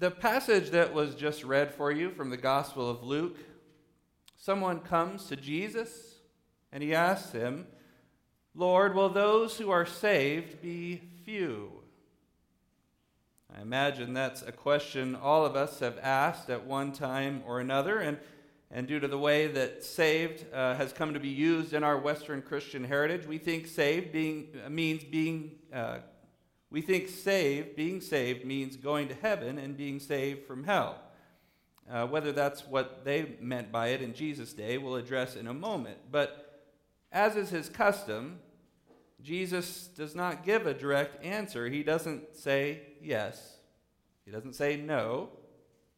The passage that was just read for you from the Gospel of Luke someone comes to Jesus and he asks him, Lord, will those who are saved be few? I imagine that's a question all of us have asked at one time or another, and, and due to the way that saved uh, has come to be used in our Western Christian heritage, we think saved being, means being uh, we think saved, being saved, means going to heaven and being saved from hell. Uh, whether that's what they meant by it in Jesus' day, we'll address in a moment. But as is his custom, Jesus does not give a direct answer. He doesn't say yes, he doesn't say no,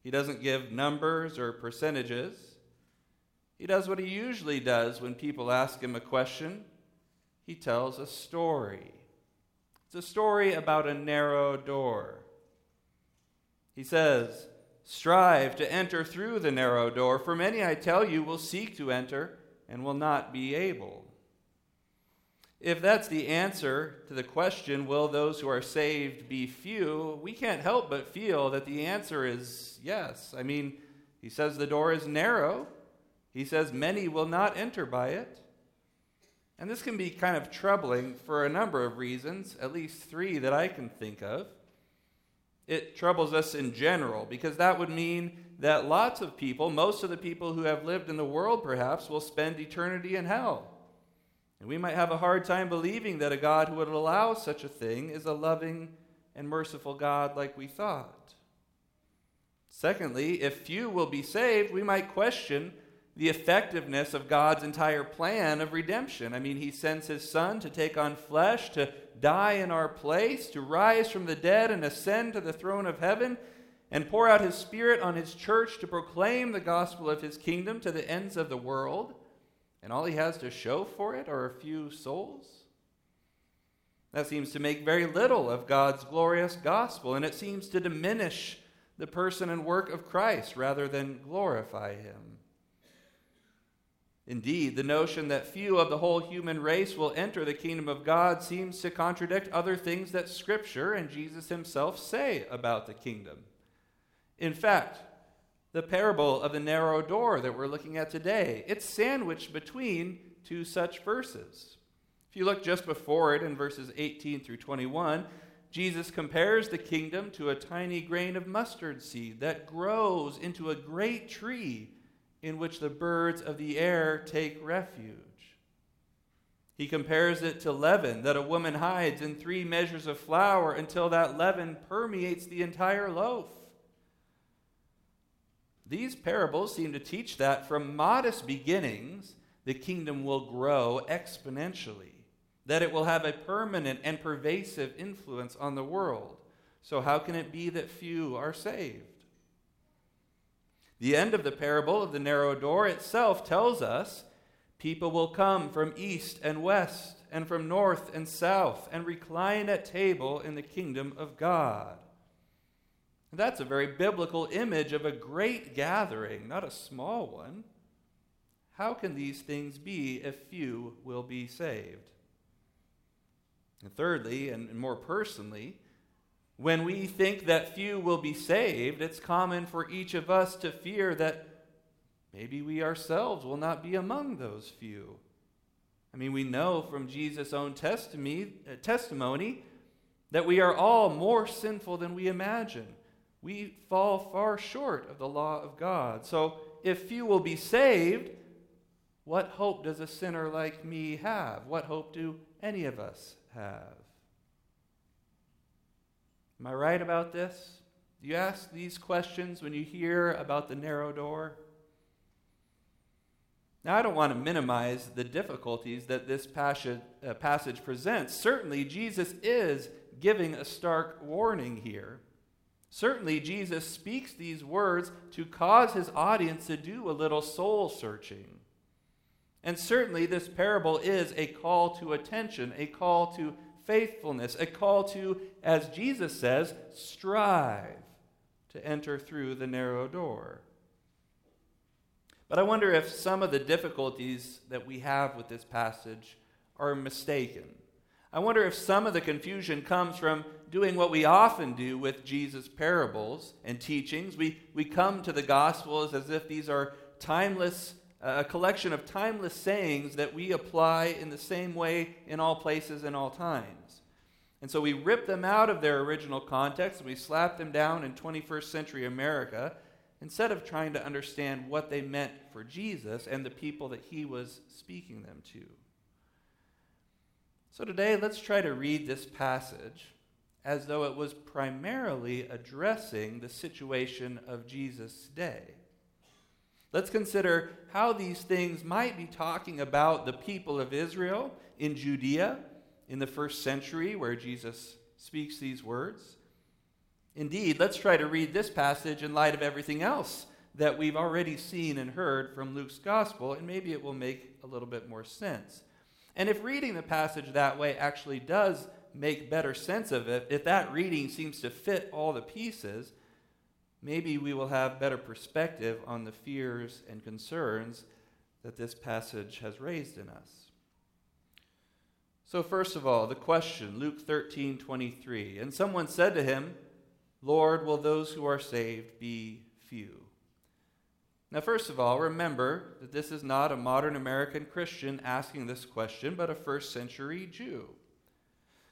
he doesn't give numbers or percentages. He does what he usually does when people ask him a question he tells a story. It's a story about a narrow door. He says, Strive to enter through the narrow door, for many, I tell you, will seek to enter and will not be able. If that's the answer to the question, will those who are saved be few? We can't help but feel that the answer is yes. I mean, he says the door is narrow, he says many will not enter by it. And this can be kind of troubling for a number of reasons, at least three that I can think of. It troubles us in general because that would mean that lots of people, most of the people who have lived in the world perhaps, will spend eternity in hell. And we might have a hard time believing that a God who would allow such a thing is a loving and merciful God like we thought. Secondly, if few will be saved, we might question the effectiveness of God's entire plan of redemption. I mean, He sends His Son to take on flesh, to die in our place, to rise from the dead and ascend to the throne of heaven, and pour out His Spirit on His church to proclaim the gospel of His kingdom to the ends of the world. And all He has to show for it are a few souls. That seems to make very little of God's glorious gospel, and it seems to diminish the person and work of Christ rather than glorify Him. Indeed, the notion that few of the whole human race will enter the kingdom of God seems to contradict other things that Scripture and Jesus himself say about the kingdom. In fact, the parable of the narrow door that we're looking at today, it's sandwiched between two such verses. If you look just before it in verses 18 through 21, Jesus compares the kingdom to a tiny grain of mustard seed that grows into a great tree in which the birds of the air take refuge. He compares it to leaven that a woman hides in three measures of flour until that leaven permeates the entire loaf. These parables seem to teach that from modest beginnings, the kingdom will grow exponentially, that it will have a permanent and pervasive influence on the world. So, how can it be that few are saved? The end of the parable of the narrow door itself tells us people will come from east and west and from north and south and recline at table in the kingdom of God. That's a very biblical image of a great gathering, not a small one. How can these things be if few will be saved? And thirdly, and more personally, when we think that few will be saved, it's common for each of us to fear that maybe we ourselves will not be among those few. I mean, we know from Jesus' own testimony, uh, testimony that we are all more sinful than we imagine. We fall far short of the law of God. So, if few will be saved, what hope does a sinner like me have? What hope do any of us have? Am I right about this? Do you ask these questions when you hear about the narrow door? Now, I don't want to minimize the difficulties that this passage, uh, passage presents. Certainly, Jesus is giving a stark warning here. Certainly, Jesus speaks these words to cause his audience to do a little soul searching. And certainly, this parable is a call to attention, a call to faithfulness, a call to, as Jesus says, strive to enter through the narrow door. But I wonder if some of the difficulties that we have with this passage are mistaken. I wonder if some of the confusion comes from doing what we often do with Jesus' parables and teachings. We, we come to the Gospels as if these are timeless, uh, a collection of timeless sayings that we apply in the same way in all places and all times. And so we rip them out of their original context and we slap them down in 21st century America instead of trying to understand what they meant for Jesus and the people that he was speaking them to. So today, let's try to read this passage as though it was primarily addressing the situation of Jesus' day. Let's consider how these things might be talking about the people of Israel in Judea in the first century where Jesus speaks these words. Indeed, let's try to read this passage in light of everything else that we've already seen and heard from Luke's gospel, and maybe it will make a little bit more sense. And if reading the passage that way actually does make better sense of it, if that reading seems to fit all the pieces, maybe we will have better perspective on the fears and concerns that this passage has raised in us. So, first of all, the question, Luke 13 23. And someone said to him, Lord, will those who are saved be few? Now, first of all, remember that this is not a modern American Christian asking this question, but a first century Jew.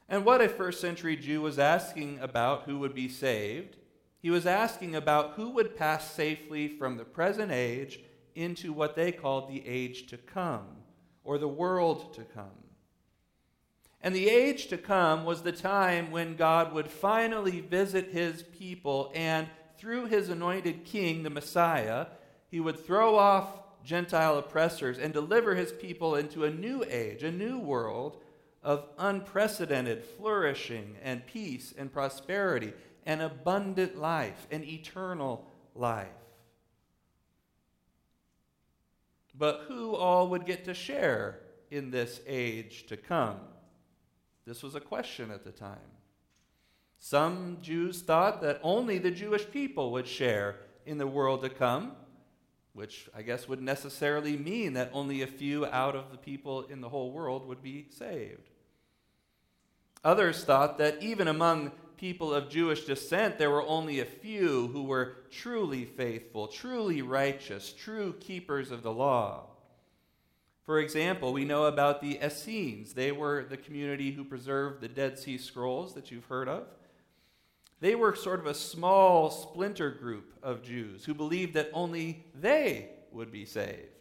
And what a first century Jew was asking about who would be saved, he was asking about who would pass safely from the present age into what they called the age to come, or the world to come. And the age to come was the time when God would finally visit his people, and through his anointed king, the Messiah, he would throw off Gentile oppressors and deliver his people into a new age, a new world of unprecedented flourishing and peace and prosperity, an abundant life, an eternal life. But who all would get to share in this age to come? This was a question at the time. Some Jews thought that only the Jewish people would share in the world to come, which I guess would necessarily mean that only a few out of the people in the whole world would be saved. Others thought that even among people of Jewish descent, there were only a few who were truly faithful, truly righteous, true keepers of the law. For example, we know about the Essenes. They were the community who preserved the Dead Sea Scrolls that you've heard of. They were sort of a small splinter group of Jews who believed that only they would be saved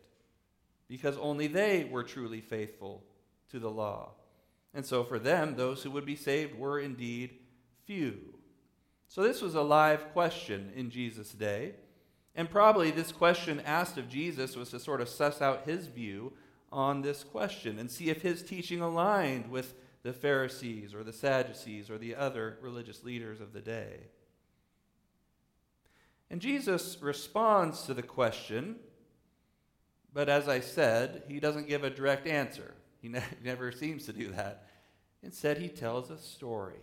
because only they were truly faithful to the law. And so for them, those who would be saved were indeed few. So this was a live question in Jesus' day. And probably this question asked of Jesus was to sort of suss out his view on this question and see if his teaching aligned with the Pharisees or the Sadducees or the other religious leaders of the day. And Jesus responds to the question, but as I said, he doesn't give a direct answer. He ne- never seems to do that. Instead, he tells a story.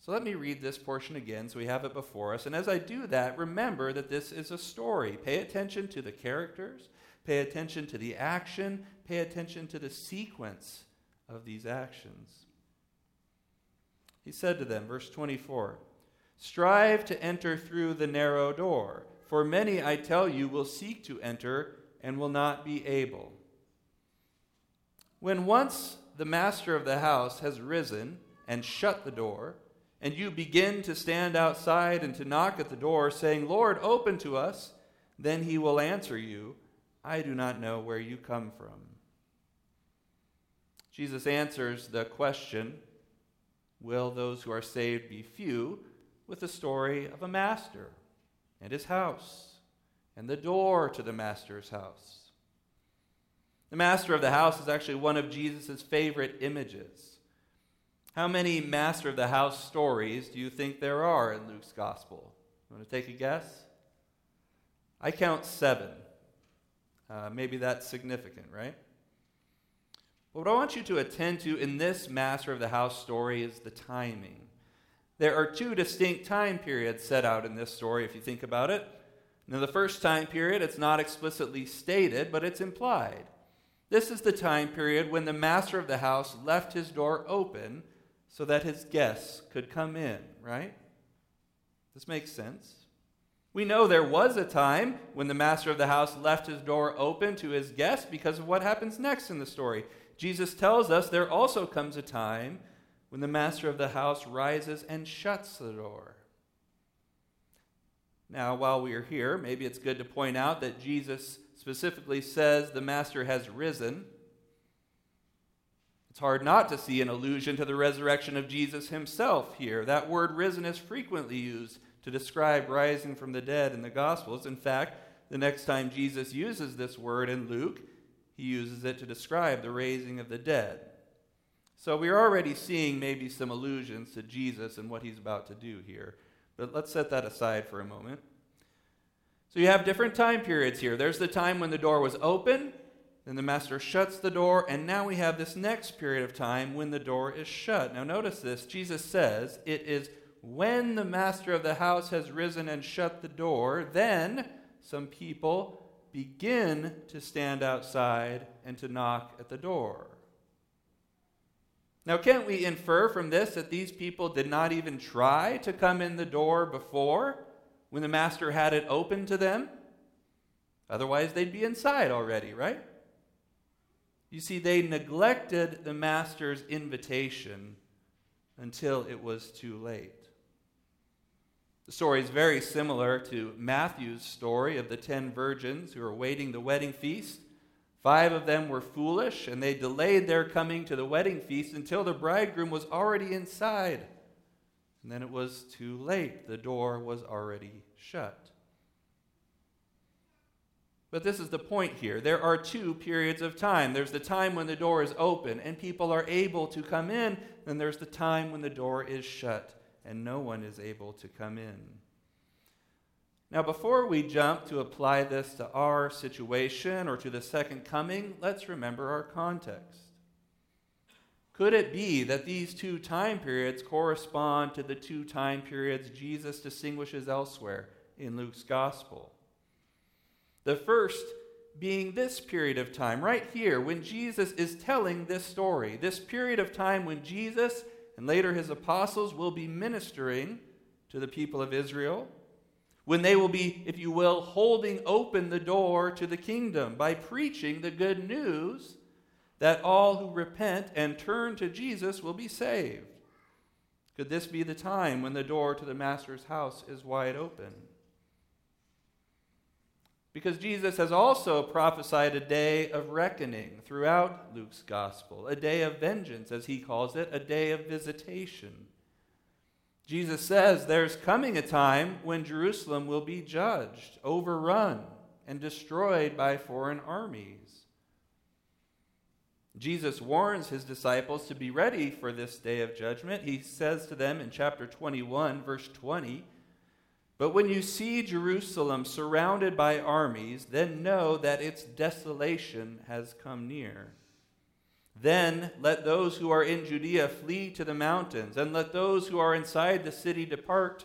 So let me read this portion again so we have it before us. And as I do that, remember that this is a story. Pay attention to the characters, Pay attention to the action, pay attention to the sequence of these actions. He said to them, verse 24, Strive to enter through the narrow door, for many, I tell you, will seek to enter and will not be able. When once the master of the house has risen and shut the door, and you begin to stand outside and to knock at the door, saying, Lord, open to us, then he will answer you. I do not know where you come from. Jesus answers the question Will those who are saved be few? with the story of a master and his house and the door to the master's house. The master of the house is actually one of Jesus' favorite images. How many master of the house stories do you think there are in Luke's gospel? You want to take a guess? I count seven. Uh, maybe that's significant, right? But what I want you to attend to in this Master of the House story is the timing. There are two distinct time periods set out in this story, if you think about it. Now, the first time period, it's not explicitly stated, but it's implied. This is the time period when the master of the house left his door open so that his guests could come in, right? This makes sense. We know there was a time when the master of the house left his door open to his guests because of what happens next in the story. Jesus tells us there also comes a time when the master of the house rises and shuts the door. Now, while we are here, maybe it's good to point out that Jesus specifically says the master has risen. It's hard not to see an allusion to the resurrection of Jesus himself here. That word risen is frequently used to describe rising from the dead in the Gospels. In fact, the next time Jesus uses this word in Luke, he uses it to describe the raising of the dead. So we're already seeing maybe some allusions to Jesus and what he's about to do here. But let's set that aside for a moment. So you have different time periods here. There's the time when the door was open, then the master shuts the door, and now we have this next period of time when the door is shut. Now notice this Jesus says it is when the master of the house has risen and shut the door, then some people begin to stand outside and to knock at the door. Now, can't we infer from this that these people did not even try to come in the door before when the master had it open to them? Otherwise, they'd be inside already, right? You see, they neglected the master's invitation until it was too late. The story is very similar to Matthew's story of the ten virgins who were waiting the wedding feast. Five of them were foolish, and they delayed their coming to the wedding feast until the bridegroom was already inside. And then it was too late. The door was already shut. But this is the point here. There are two periods of time. There's the time when the door is open and people are able to come in, and there's the time when the door is shut and no one is able to come in. Now, before we jump to apply this to our situation or to the second coming, let's remember our context. Could it be that these two time periods correspond to the two time periods Jesus distinguishes elsewhere in Luke's gospel? The first being this period of time, right here, when Jesus is telling this story, this period of time when Jesus and later his apostles will be ministering to the people of Israel when they will be, if you will, holding open the door to the kingdom by preaching the good news that all who repent and turn to Jesus will be saved. Could this be the time when the door to the Master's house is wide open? Because Jesus has also prophesied a day of reckoning throughout Luke's gospel, a day of vengeance, as he calls it, a day of visitation. Jesus says there's coming a time when Jerusalem will be judged, overrun, and destroyed by foreign armies. Jesus warns his disciples to be ready for this day of judgment. He says to them in chapter 21, verse 20, But when you see Jerusalem surrounded by armies, then know that its desolation has come near. Then let those who are in Judea flee to the mountains, and let those who are inside the city depart.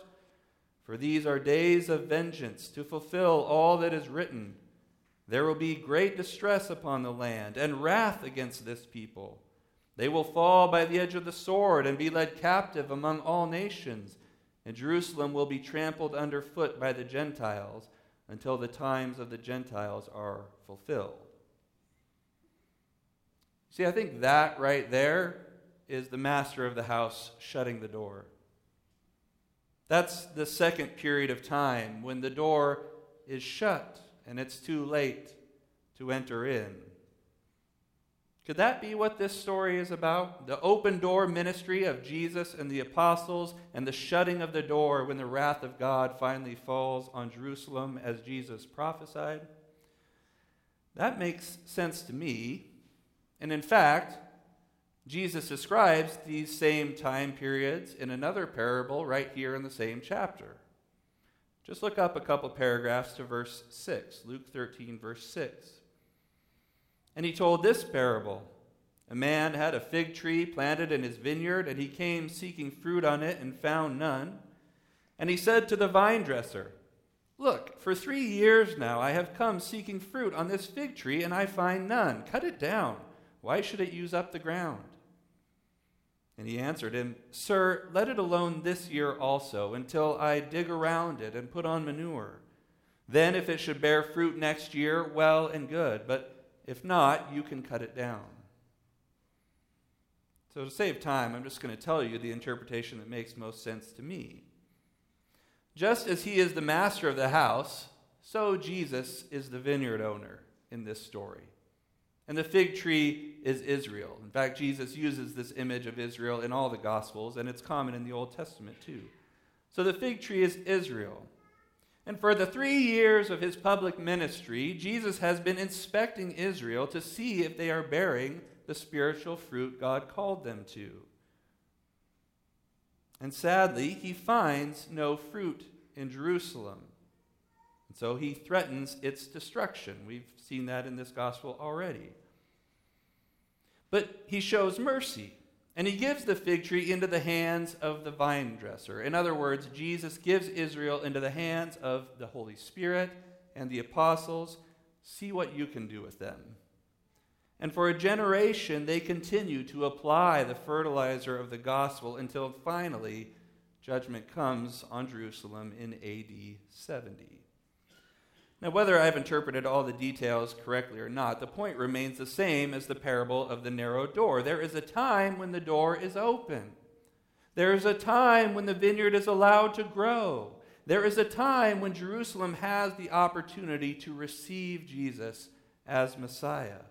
For these are days of vengeance, to fulfill all that is written. There will be great distress upon the land, and wrath against this people. They will fall by the edge of the sword, and be led captive among all nations, and Jerusalem will be trampled underfoot by the Gentiles until the times of the Gentiles are fulfilled. See, I think that right there is the master of the house shutting the door. That's the second period of time when the door is shut and it's too late to enter in. Could that be what this story is about? The open door ministry of Jesus and the apostles, and the shutting of the door when the wrath of God finally falls on Jerusalem as Jesus prophesied? That makes sense to me and in fact, Jesus describes these same time periods in another parable right here in the same chapter. Just look up a couple paragraphs to verse 6, Luke 13, verse 6. And he told this parable A man had a fig tree planted in his vineyard, and he came seeking fruit on it and found none. And he said to the vine dresser, Look, for three years now I have come seeking fruit on this fig tree, and I find none. Cut it down. Why should it use up the ground? And he answered him, Sir, let it alone this year also, until I dig around it and put on manure. Then, if it should bear fruit next year, well and good. But if not, you can cut it down. So, to save time, I'm just going to tell you the interpretation that makes most sense to me. Just as he is the master of the house, so Jesus is the vineyard owner in this story. And the fig tree is Israel. In fact, Jesus uses this image of Israel in all the Gospels, and it's common in the Old Testament too. So the fig tree is Israel. And for the three years of his public ministry, Jesus has been inspecting Israel to see if they are bearing the spiritual fruit God called them to. And sadly, he finds no fruit in Jerusalem. And so he threatens its destruction. We've seen that in this gospel already. But he shows mercy, and he gives the fig tree into the hands of the vine dresser. In other words, Jesus gives Israel into the hands of the Holy Spirit and the apostles. See what you can do with them. And for a generation, they continue to apply the fertilizer of the gospel until finally judgment comes on Jerusalem in AD 70. Now, whether I've interpreted all the details correctly or not, the point remains the same as the parable of the narrow door. There is a time when the door is open. There is a time when the vineyard is allowed to grow. There is a time when Jerusalem has the opportunity to receive Jesus as Messiah.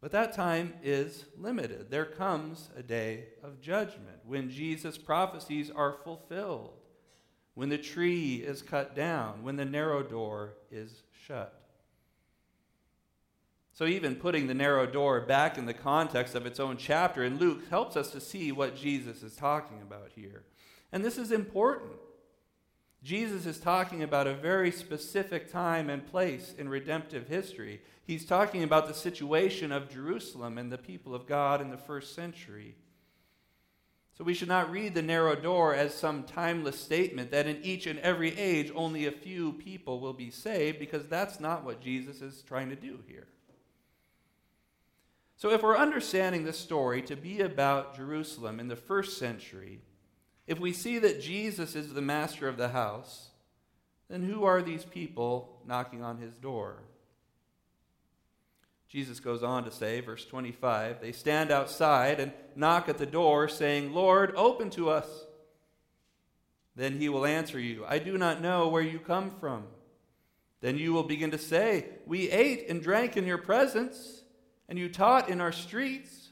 But that time is limited. There comes a day of judgment when Jesus' prophecies are fulfilled when the tree is cut down, when the narrow door is shut. So, even putting the narrow door back in the context of its own chapter in Luke helps us to see what Jesus is talking about here. And this is important. Jesus is talking about a very specific time and place in redemptive history. He's talking about the situation of Jerusalem and the people of God in the first century. So we should not read the narrow door as some timeless statement that in each and every age only a few people will be saved, because that's not what Jesus is trying to do here. So if we're understanding this story to be about Jerusalem in the first century, if we see that Jesus is the master of the house, then who are these people knocking on his door? Jesus goes on to say, verse 25, they stand outside and knock at the door, saying, Lord, open to us. Then he will answer you, I do not know where you come from. Then you will begin to say, We ate and drank in your presence, and you taught in our streets.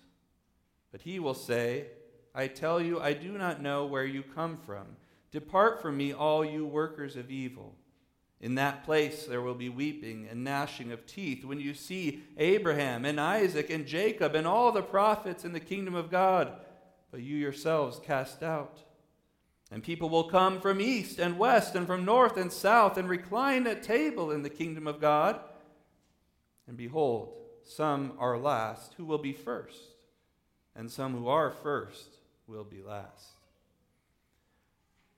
But he will say, I tell you, I do not know where you come from. Depart from me, all you workers of evil. In that place there will be weeping and gnashing of teeth when you see Abraham and Isaac and Jacob and all the prophets in the kingdom of God, but you yourselves cast out. And people will come from east and west and from north and south and recline at table in the kingdom of God. And behold, some are last who will be first, and some who are first will be last.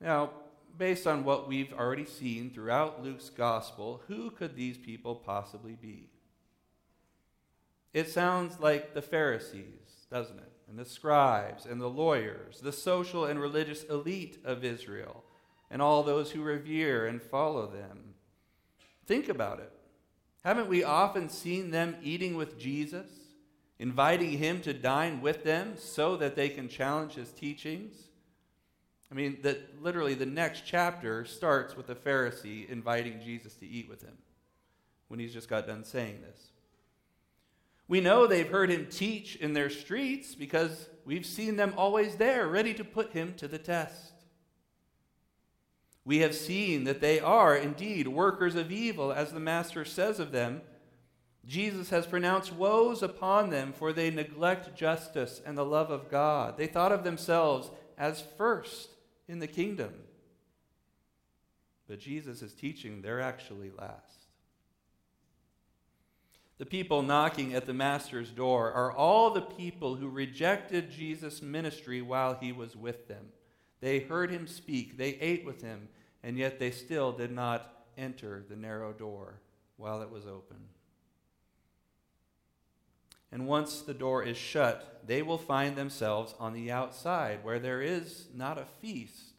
Now, based on what we've already seen throughout Luke's gospel, who could these people possibly be? It sounds like the Pharisees, doesn't it? And the scribes and the lawyers, the social and religious elite of Israel, and all those who revere and follow them. Think about it. Haven't we often seen them eating with Jesus, inviting him to dine with them so that they can challenge his teachings? I mean, that literally the next chapter starts with the Pharisee inviting Jesus to eat with him when he's just got done saying this. We know they've heard him teach in their streets because we've seen them always there, ready to put him to the test. We have seen that they are indeed workers of evil, as the Master says of them. Jesus has pronounced woes upon them, for they neglect justice and the love of God. They thought of themselves as first in the kingdom. But Jesus is teaching they're actually last. The people knocking at the Master's door are all the people who rejected Jesus' ministry while he was with them. They heard him speak, they ate with him, and yet they still did not enter the narrow door while it was open. And once the door is shut, they will find themselves on the outside, where there is not a feast,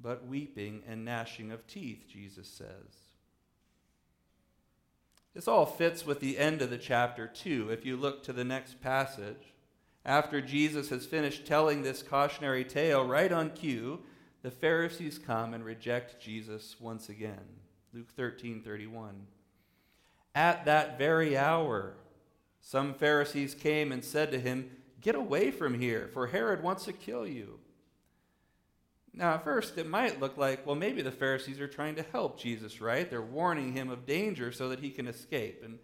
but weeping and gnashing of teeth, Jesus says. This all fits with the end of the chapter, too, if you look to the next passage. After Jesus has finished telling this cautionary tale, right on cue, the Pharisees come and reject Jesus once again. Luke 13 31. At that very hour, some Pharisees came and said to him, Get away from here, for Herod wants to kill you. Now, at first, it might look like, well, maybe the Pharisees are trying to help Jesus, right? They're warning him of danger so that he can escape. And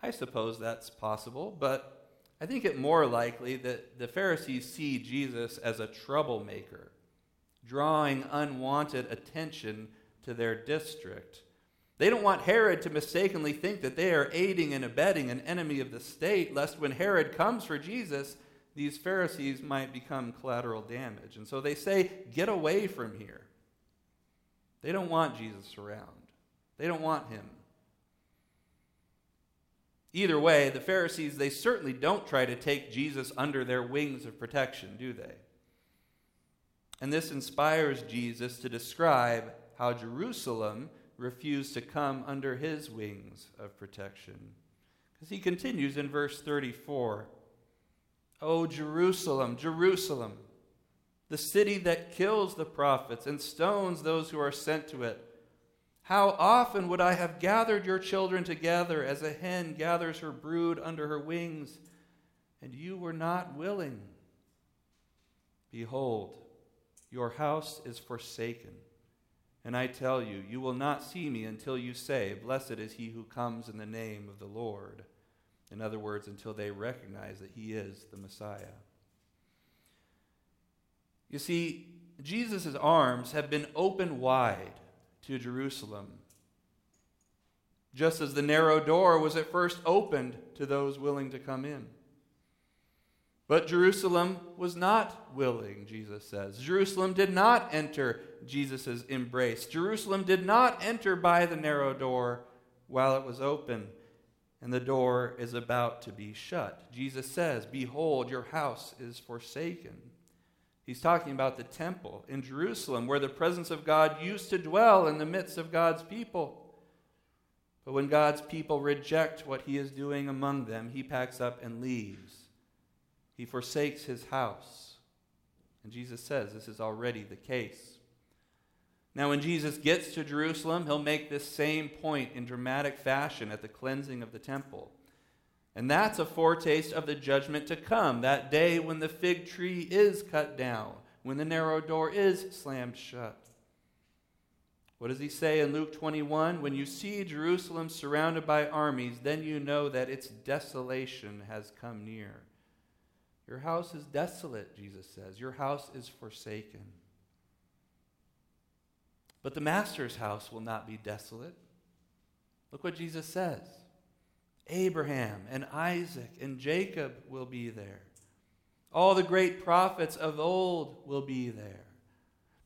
I suppose that's possible, but I think it more likely that the Pharisees see Jesus as a troublemaker, drawing unwanted attention to their district. They don't want Herod to mistakenly think that they are aiding and abetting an enemy of the state, lest when Herod comes for Jesus, these Pharisees might become collateral damage. And so they say, Get away from here. They don't want Jesus around, they don't want him. Either way, the Pharisees, they certainly don't try to take Jesus under their wings of protection, do they? And this inspires Jesus to describe how Jerusalem refused to come under his wings of protection. Because he continues in verse 34 O Jerusalem, Jerusalem, the city that kills the prophets and stones those who are sent to it. How often would I have gathered your children together as a hen gathers her brood under her wings, and you were not willing? Behold, your house is forsaken. And I tell you, you will not see me until you say, Blessed is he who comes in the name of the Lord. In other words, until they recognize that he is the Messiah. You see, Jesus' arms have been open wide to Jerusalem, just as the narrow door was at first opened to those willing to come in. But Jerusalem was not willing, Jesus says. Jerusalem did not enter Jesus' embrace. Jerusalem did not enter by the narrow door while it was open and the door is about to be shut. Jesus says, Behold, your house is forsaken. He's talking about the temple in Jerusalem where the presence of God used to dwell in the midst of God's people. But when God's people reject what he is doing among them, he packs up and leaves. He forsakes his house. And Jesus says this is already the case. Now, when Jesus gets to Jerusalem, he'll make this same point in dramatic fashion at the cleansing of the temple. And that's a foretaste of the judgment to come, that day when the fig tree is cut down, when the narrow door is slammed shut. What does he say in Luke 21? When you see Jerusalem surrounded by armies, then you know that its desolation has come near. Your house is desolate, Jesus says. Your house is forsaken. But the master's house will not be desolate. Look what Jesus says Abraham and Isaac and Jacob will be there. All the great prophets of old will be there.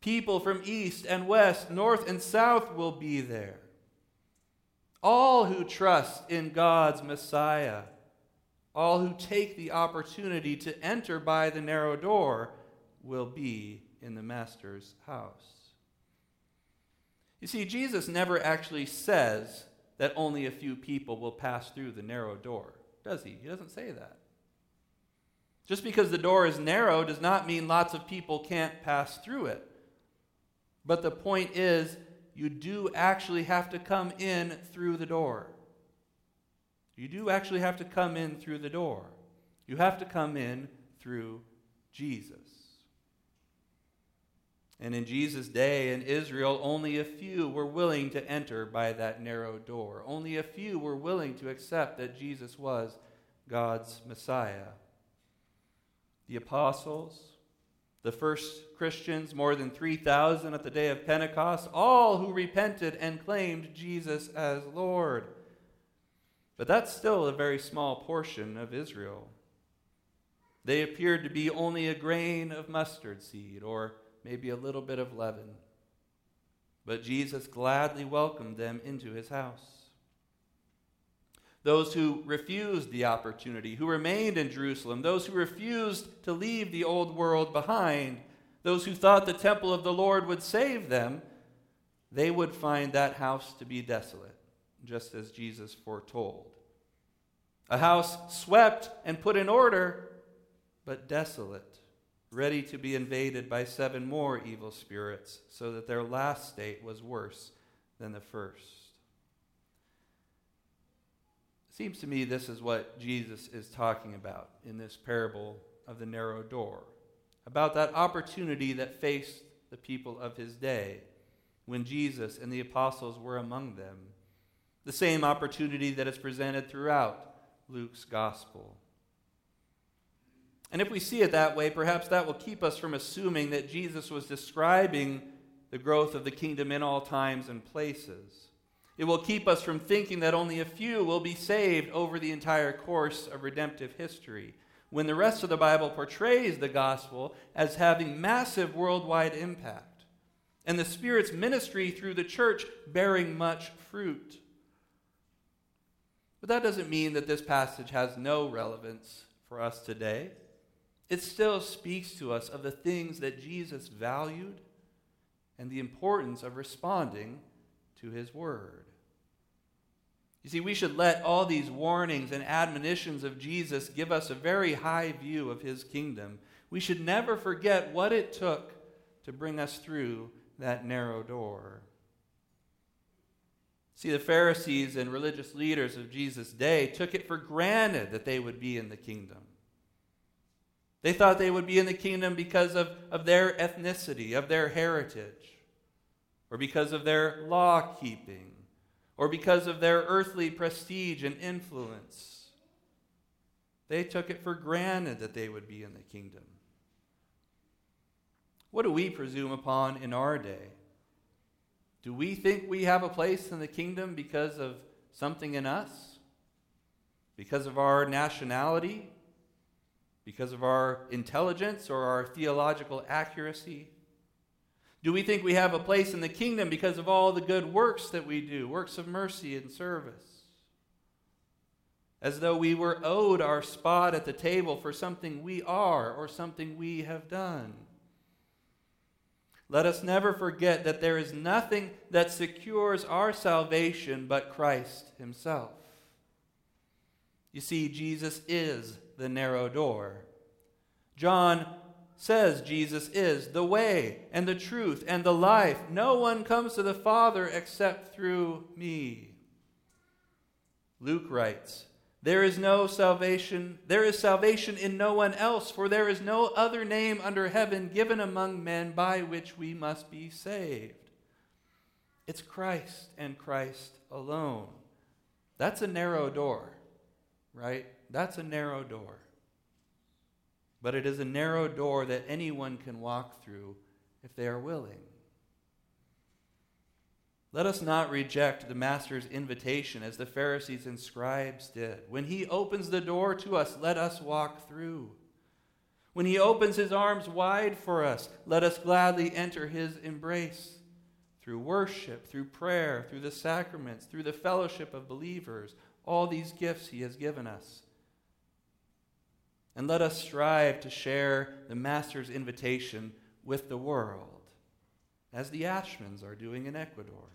People from east and west, north and south will be there. All who trust in God's Messiah, all who take the opportunity to enter by the narrow door, will be in the Master's house. You see, Jesus never actually says that only a few people will pass through the narrow door, does he? He doesn't say that. Just because the door is narrow does not mean lots of people can't pass through it. But the point is, you do actually have to come in through the door. You do actually have to come in through the door. You have to come in through Jesus. And in Jesus' day in Israel, only a few were willing to enter by that narrow door. Only a few were willing to accept that Jesus was God's Messiah. The apostles, the first Christians, more than 3,000 at the day of Pentecost, all who repented and claimed Jesus as Lord. But that's still a very small portion of Israel. They appeared to be only a grain of mustard seed or maybe a little bit of leaven. But Jesus gladly welcomed them into his house. those who refused the opportunity, who remained in Jerusalem, those who refused to leave the old world behind, those who thought the temple of the Lord would save them, they would find that house to be desolate, just as Jesus foretold. A house swept and put in order, but desolate, ready to be invaded by seven more evil spirits, so that their last state was worse than the first. Seems to me this is what Jesus is talking about in this parable of the narrow door. About that opportunity that faced the people of his day when Jesus and the apostles were among them. The same opportunity that is presented throughout Luke's gospel. And if we see it that way, perhaps that will keep us from assuming that Jesus was describing the growth of the kingdom in all times and places. It will keep us from thinking that only a few will be saved over the entire course of redemptive history, when the rest of the Bible portrays the gospel as having massive worldwide impact, and the Spirit's ministry through the church bearing much fruit. But that doesn't mean that this passage has no relevance for us today. It still speaks to us of the things that Jesus valued and the importance of responding to his word. You see, we should let all these warnings and admonitions of Jesus give us a very high view of his kingdom. We should never forget what it took to bring us through that narrow door. See, the Pharisees and religious leaders of Jesus' day took it for granted that they would be in the kingdom. They thought they would be in the kingdom because of, of their ethnicity, of their heritage or because of their law keeping, or because of their earthly prestige and influence. They took it for granted that they would be in the kingdom. What do we presume upon in our day? Do we think we have a place in the kingdom because of something in us? Because of our nationality? Because of our intelligence or our theological accuracy? Do we think we have a place in the kingdom because of all the good works that we do, works of mercy and service? As though we were owed our spot at the table for something we are or something we have done. Let us never forget that there is nothing that secures our salvation but Christ Himself. You see, Jesus is the narrow door. John says Jesus is the way and the truth and the life. No one comes to the Father except through me. Luke writes, There is no salvation, there is salvation in no one else, for there is no other name under heaven given among men by which we must be saved. It's Christ and Christ alone. That's a narrow door, right? That's a narrow door but it is a narrow door that anyone can walk through if they are willing. Let us not reject the Master's invitation as the Pharisees and scribes did. When he opens the door to us, let us walk through. When he opens his arms wide for us, let us gladly enter his embrace through worship, through prayer, through the sacraments, through the fellowship of believers, all these gifts he has given us. And let us strive to share the Master's invitation with the world, as the Ashmans are doing in Ecuador.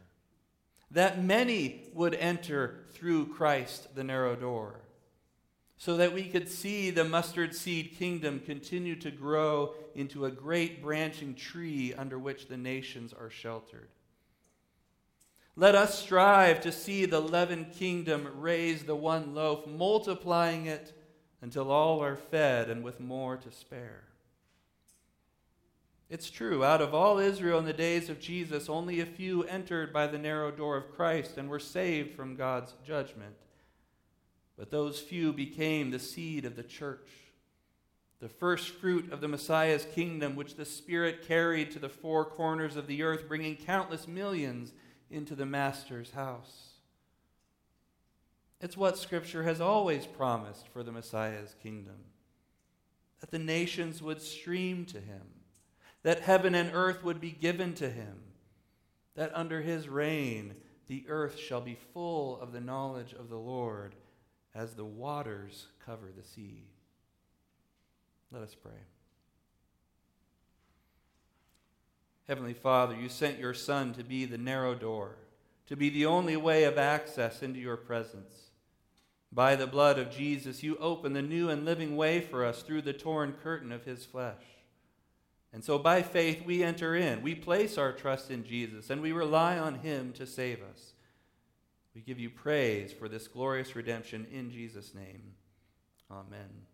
That many would enter through Christ the narrow door, so that we could see the mustard seed kingdom continue to grow into a great branching tree under which the nations are sheltered. Let us strive to see the leavened kingdom raise the one loaf, multiplying it until all are fed and with more to spare. It's true, out of all Israel in the days of Jesus, only a few entered by the narrow door of Christ and were saved from God's judgment. But those few became the seed of the church, the first fruit of the Messiah's kingdom, which the Spirit carried to the four corners of the earth, bringing countless millions into the Master's house. It's what Scripture has always promised for the Messiah's kingdom that the nations would stream to him, that heaven and earth would be given to him, that under his reign the earth shall be full of the knowledge of the Lord as the waters cover the sea. Let us pray. Heavenly Father, you sent your Son to be the narrow door, to be the only way of access into your presence. By the blood of Jesus, you open the new and living way for us through the torn curtain of his flesh. And so by faith, we enter in. We place our trust in Jesus, and we rely on him to save us. We give you praise for this glorious redemption in Jesus' name. Amen.